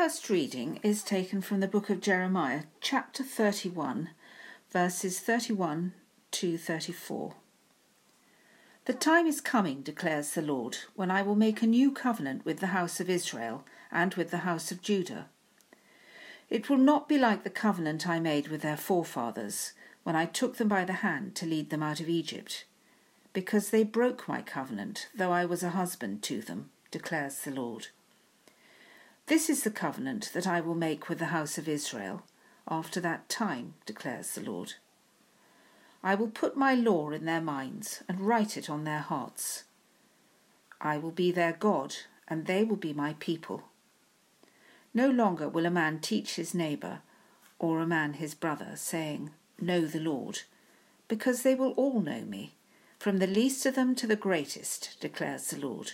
First reading is taken from the book of Jeremiah, chapter 31, verses 31 to 34. The time is coming, declares the Lord, when I will make a new covenant with the house of Israel and with the house of Judah. It will not be like the covenant I made with their forefathers when I took them by the hand to lead them out of Egypt, because they broke my covenant, though I was a husband to them, declares the Lord. This is the covenant that I will make with the house of Israel after that time, declares the Lord. I will put my law in their minds and write it on their hearts. I will be their God, and they will be my people. No longer will a man teach his neighbour, or a man his brother, saying, Know the Lord, because they will all know me, from the least of them to the greatest, declares the Lord.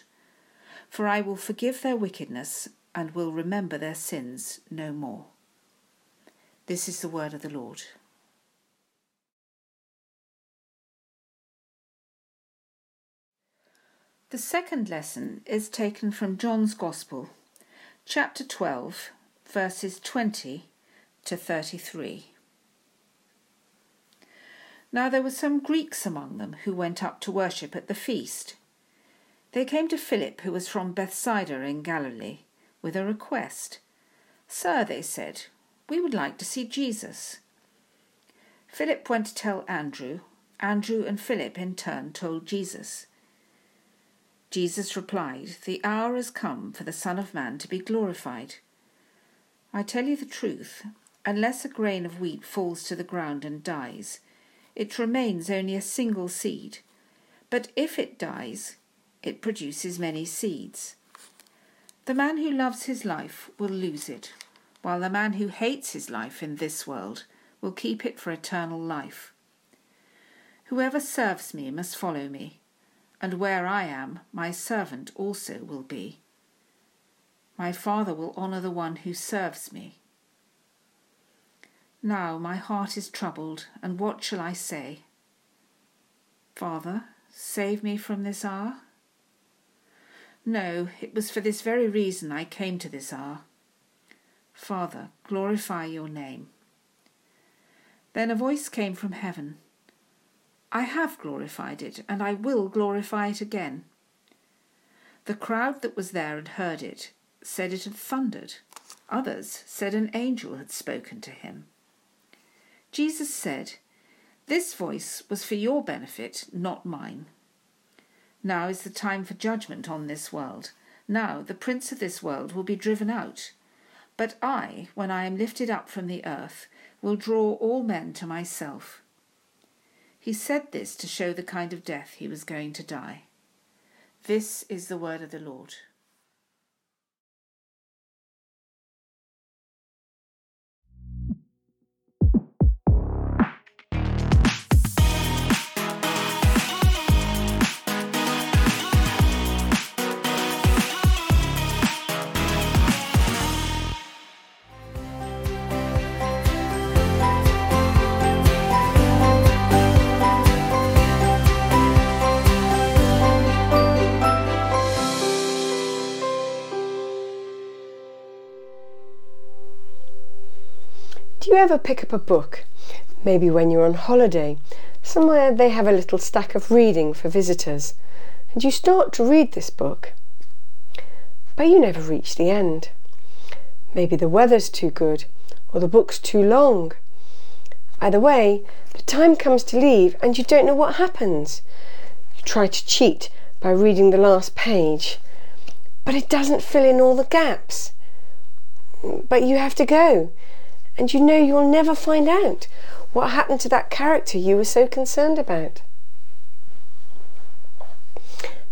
For I will forgive their wickedness and will remember their sins no more. This is the word of the Lord. The second lesson is taken from John's Gospel, chapter 12, verses 20 to 33. Now there were some Greeks among them who went up to worship at the feast. They came to Philip, who was from Bethsaida in Galilee with a request. Sir, they said, we would like to see Jesus. Philip went to tell Andrew. Andrew and Philip in turn told Jesus. Jesus replied, The hour has come for the Son of Man to be glorified. I tell you the truth, unless a grain of wheat falls to the ground and dies, it remains only a single seed. But if it dies, it produces many seeds. The man who loves his life will lose it, while the man who hates his life in this world will keep it for eternal life. Whoever serves me must follow me, and where I am, my servant also will be. My Father will honour the one who serves me. Now my heart is troubled, and what shall I say? Father, save me from this hour? No, it was for this very reason I came to this hour. Father, glorify your name. Then a voice came from heaven. I have glorified it, and I will glorify it again. The crowd that was there and heard it said it had thundered. Others said an angel had spoken to him. Jesus said, This voice was for your benefit, not mine. Now is the time for judgment on this world. Now the prince of this world will be driven out. But I, when I am lifted up from the earth, will draw all men to myself. He said this to show the kind of death he was going to die. This is the word of the Lord. Ever pick up a book, maybe when you're on holiday, somewhere they have a little stack of reading for visitors, and you start to read this book, but you never reach the end? Maybe the weather's too good, or the book's too long. Either way, the time comes to leave and you don't know what happens. You try to cheat by reading the last page, but it doesn't fill in all the gaps. But you have to go and you know you'll never find out what happened to that character you were so concerned about.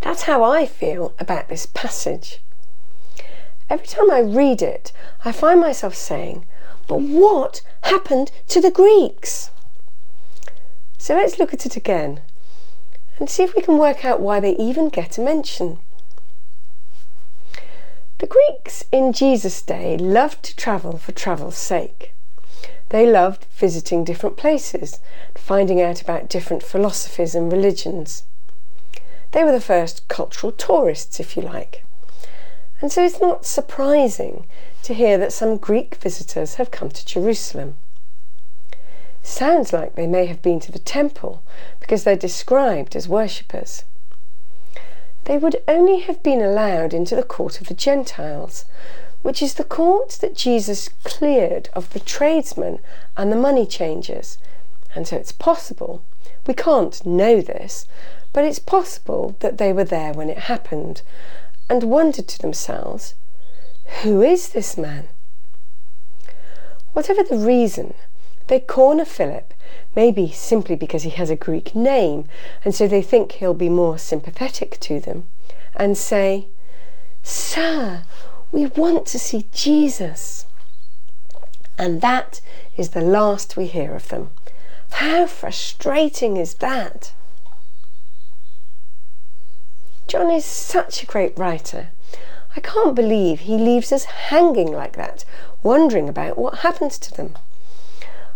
That's how I feel about this passage. Every time I read it, I find myself saying, But what happened to the Greeks? So let's look at it again and see if we can work out why they even get a mention. The Greeks in Jesus' day loved to travel for travel's sake. They loved visiting different places, finding out about different philosophies and religions. They were the first cultural tourists, if you like. And so it's not surprising to hear that some Greek visitors have come to Jerusalem. Sounds like they may have been to the temple because they're described as worshippers. They would only have been allowed into the court of the Gentiles, which is the court that Jesus cleared of the tradesmen and the money changers. And so it's possible, we can't know this, but it's possible that they were there when it happened and wondered to themselves, Who is this man? Whatever the reason, they corner Philip, maybe simply because he has a Greek name, and so they think he'll be more sympathetic to them, and say, Sir, we want to see Jesus. And that is the last we hear of them. How frustrating is that? John is such a great writer. I can't believe he leaves us hanging like that, wondering about what happens to them.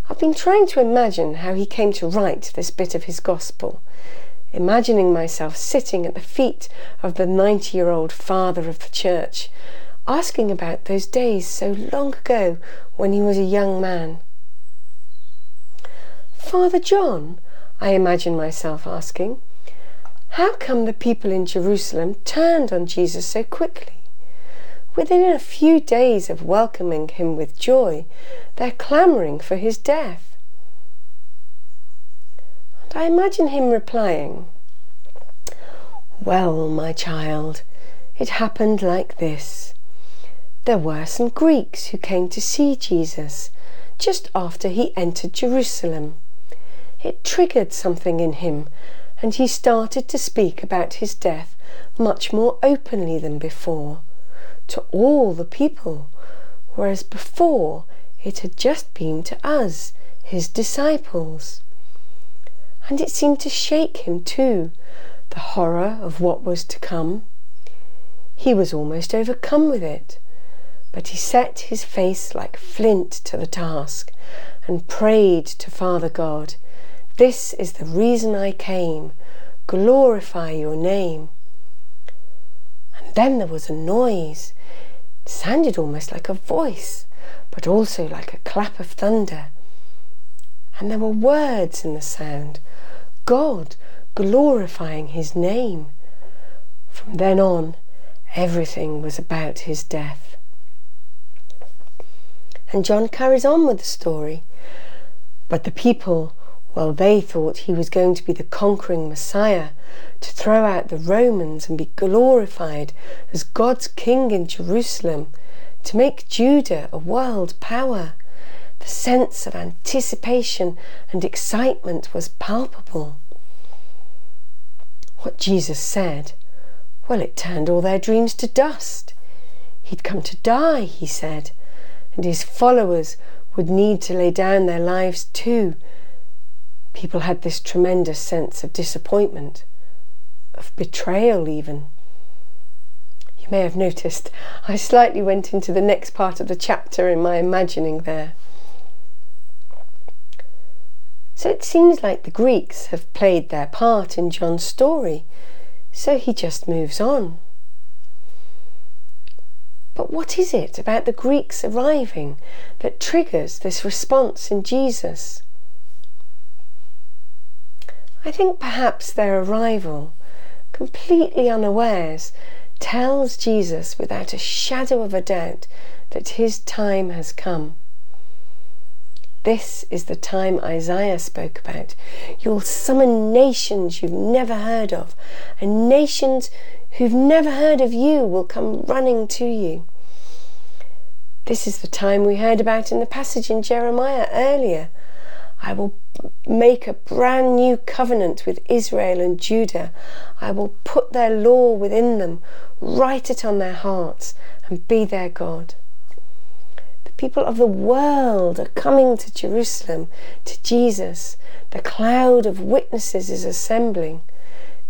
I've been trying to imagine how he came to write this bit of his gospel, imagining myself sitting at the feet of the 90 year old father of the church, asking about those days so long ago when he was a young man. Father John, I imagine myself asking, how come the people in Jerusalem turned on Jesus so quickly? Within a few days of welcoming him with joy, they're clamouring for his death. And I imagine him replying, Well, my child, it happened like this. There were some Greeks who came to see Jesus just after he entered Jerusalem. It triggered something in him and he started to speak about his death much more openly than before, to all the people, whereas before it had just been to us, his disciples. And it seemed to shake him too, the horror of what was to come. He was almost overcome with it, but he set his face like flint to the task and prayed to Father God this is the reason I came. Glorify your name. Then there was a noise. It sounded almost like a voice, but also like a clap of thunder. And there were words in the sound. God glorifying his name. From then on, everything was about his death. And John carries on with the story. But the people well, they thought he was going to be the conquering Messiah, to throw out the Romans and be glorified as God's king in Jerusalem, to make Judah a world power. The sense of anticipation and excitement was palpable. What Jesus said, well, it turned all their dreams to dust. He'd come to die, he said, and his followers would need to lay down their lives too people had this tremendous sense of disappointment, of betrayal, even. You may have noticed I slightly went into the next part of the chapter in my imagining there. So it seems like the Greeks have played their part in John's story, so he just moves on. But what is it about the Greeks arriving that triggers this response in Jesus? I think perhaps their arrival, completely unawares, tells Jesus without a shadow of a doubt that his time has come. This is the time Isaiah spoke about. You'll summon nations you've never heard of, and nations who've never heard of you will come running to you. This is the time we heard about in the passage in Jeremiah earlier. I will make a brand new covenant with Israel and Judah. I will put their law within them, write it on their hearts, and be their God. The people of the world are coming to Jerusalem, to Jesus. The cloud of witnesses is assembling.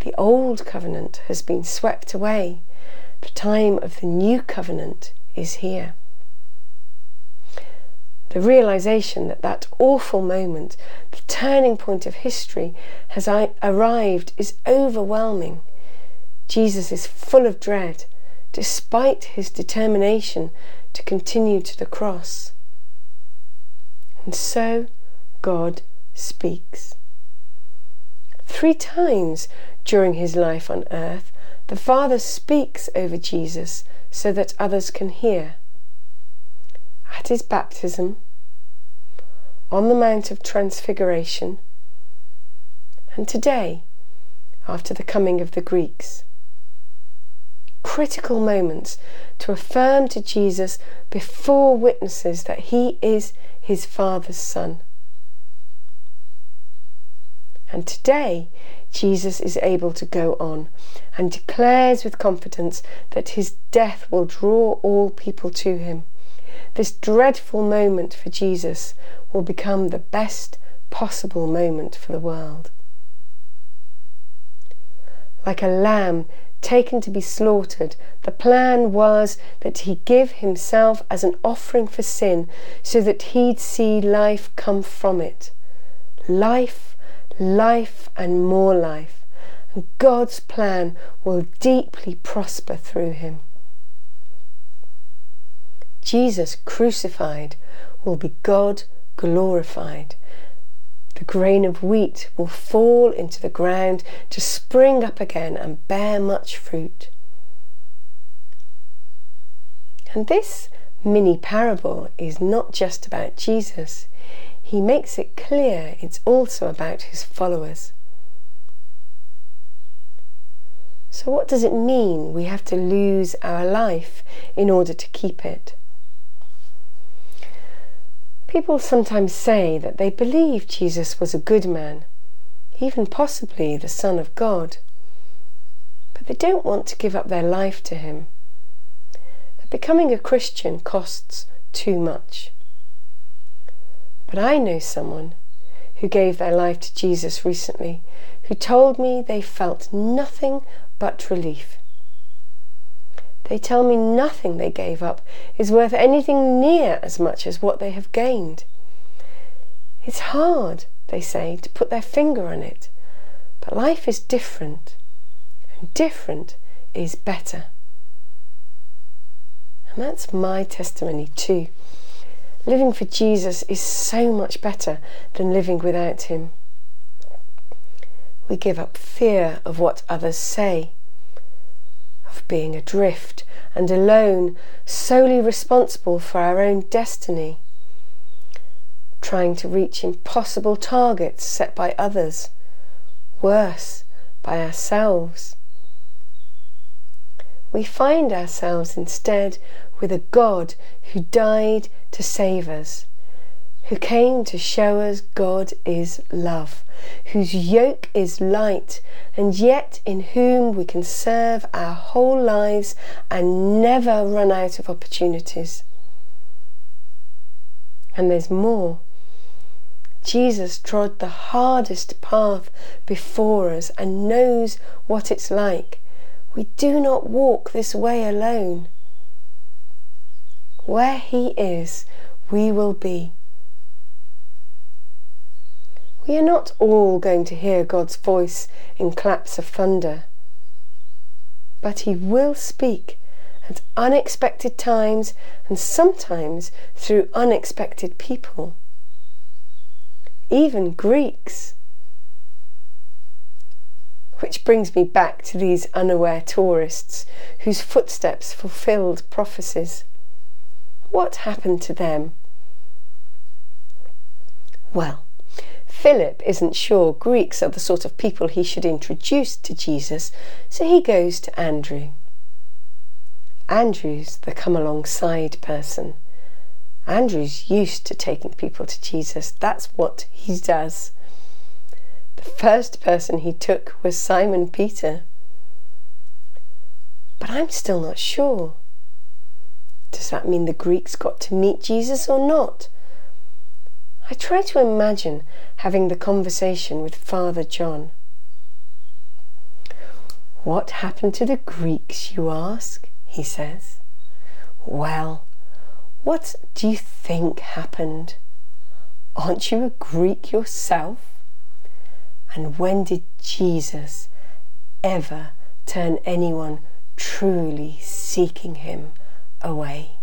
The old covenant has been swept away. The time of the new covenant is here. The realization that that awful moment, the turning point of history, has arrived is overwhelming. Jesus is full of dread, despite his determination to continue to the cross. And so God speaks. Three times during his life on earth, the Father speaks over Jesus so that others can hear. At his baptism, on the Mount of Transfiguration, and today, after the coming of the Greeks. Critical moments to affirm to Jesus before witnesses that he is his Father's Son. And today, Jesus is able to go on and declares with confidence that his death will draw all people to him. This dreadful moment for Jesus will become the best possible moment for the world. Like a lamb taken to be slaughtered, the plan was that he give himself as an offering for sin so that he'd see life come from it. Life, life, and more life. And God's plan will deeply prosper through him. Jesus crucified will be God glorified. The grain of wheat will fall into the ground to spring up again and bear much fruit. And this mini parable is not just about Jesus. He makes it clear it's also about his followers. So, what does it mean we have to lose our life in order to keep it? People sometimes say that they believe Jesus was a good man, even possibly the Son of God, but they don't want to give up their life to him. Becoming a Christian costs too much. But I know someone who gave their life to Jesus recently who told me they felt nothing but relief. They tell me nothing they gave up is worth anything near as much as what they have gained. It's hard, they say, to put their finger on it, but life is different, and different is better. And that's my testimony too. Living for Jesus is so much better than living without Him. We give up fear of what others say of being adrift and alone, solely responsible for our own destiny, trying to reach impossible targets set by others, worse, by ourselves. We find ourselves instead with a God who died to save us, who came to show us God is love whose yoke is light, and yet in whom we can serve our whole lives and never run out of opportunities. And there's more. Jesus trod the hardest path before us and knows what it's like. We do not walk this way alone. Where He is, we will be. We are not all going to hear God's voice in claps of thunder, but He will speak at unexpected times and sometimes through unexpected people. Even Greeks. Which brings me back to these unaware tourists whose footsteps fulfilled prophecies. What happened to them? Well, Philip isn't sure Greeks are the sort of people he should introduce to Jesus, so he goes to Andrew. Andrew's the come alongside person. Andrew's used to taking people to Jesus. That's what he does. The first person he took was Simon Peter. But I'm still not sure. Does that mean the Greeks got to meet Jesus or not? I try to imagine having the conversation with Father John. What happened to the Greeks, you ask? he says. Well, what do you think happened? Aren't you a Greek yourself? And when did Jesus ever turn anyone truly seeking Him away.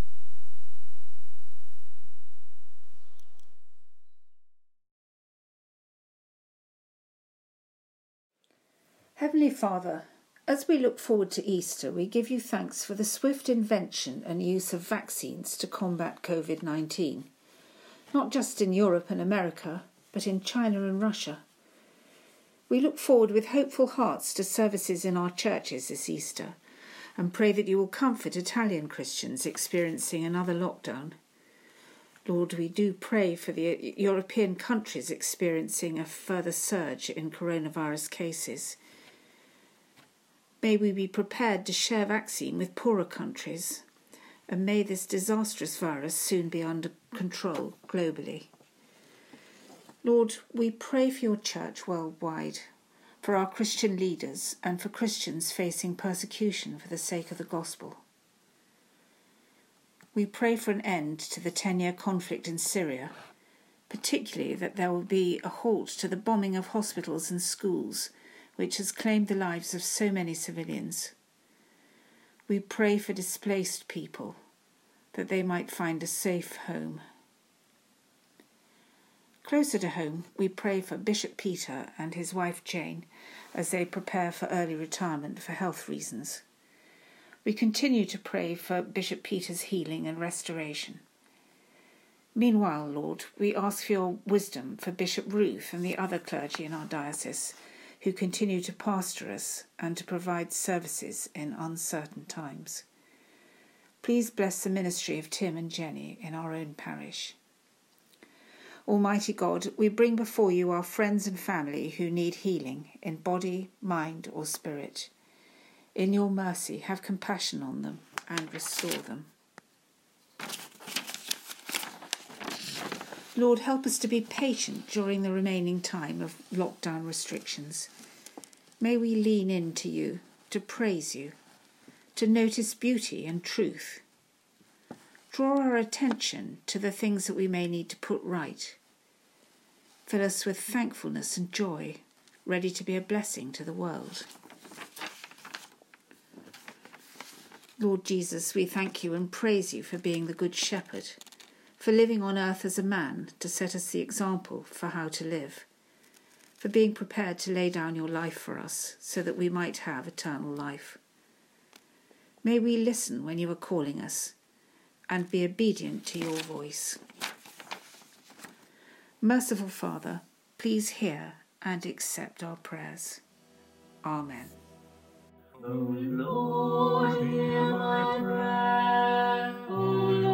Heavenly Father, as we look forward to Easter, we give you thanks for the swift invention and use of vaccines to combat COVID 19, not just in Europe and America, but in China and Russia. We look forward with hopeful hearts to services in our churches this Easter and pray that you will comfort Italian Christians experiencing another lockdown. Lord, we do pray for the European countries experiencing a further surge in coronavirus cases. May we be prepared to share vaccine with poorer countries, and may this disastrous virus soon be under control globally. Lord, we pray for your church worldwide, for our Christian leaders, and for Christians facing persecution for the sake of the gospel. We pray for an end to the 10 year conflict in Syria, particularly that there will be a halt to the bombing of hospitals and schools which has claimed the lives of so many civilians. We pray for displaced people, that they might find a safe home. Closer to home, we pray for Bishop Peter and his wife Jane as they prepare for early retirement for health reasons. We continue to pray for Bishop Peter's healing and restoration. Meanwhile, Lord, we ask for your wisdom for Bishop Ruth and the other clergy in our diocese who continue to pastor us and to provide services in uncertain times. Please bless the ministry of Tim and Jenny in our own parish. Almighty God, we bring before you our friends and family who need healing in body, mind, or spirit. In your mercy, have compassion on them and restore them. Lord, help us to be patient during the remaining time of lockdown restrictions. May we lean in to you to praise you, to notice beauty and truth. Draw our attention to the things that we may need to put right. Fill us with thankfulness and joy, ready to be a blessing to the world. Lord Jesus, we thank you and praise you for being the Good Shepherd for living on earth as a man to set us the example for how to live, for being prepared to lay down your life for us so that we might have eternal life. May we listen when you are calling us and be obedient to your voice. Merciful Father, please hear and accept our prayers. Amen. O Lord, hear my prayer. O Lord.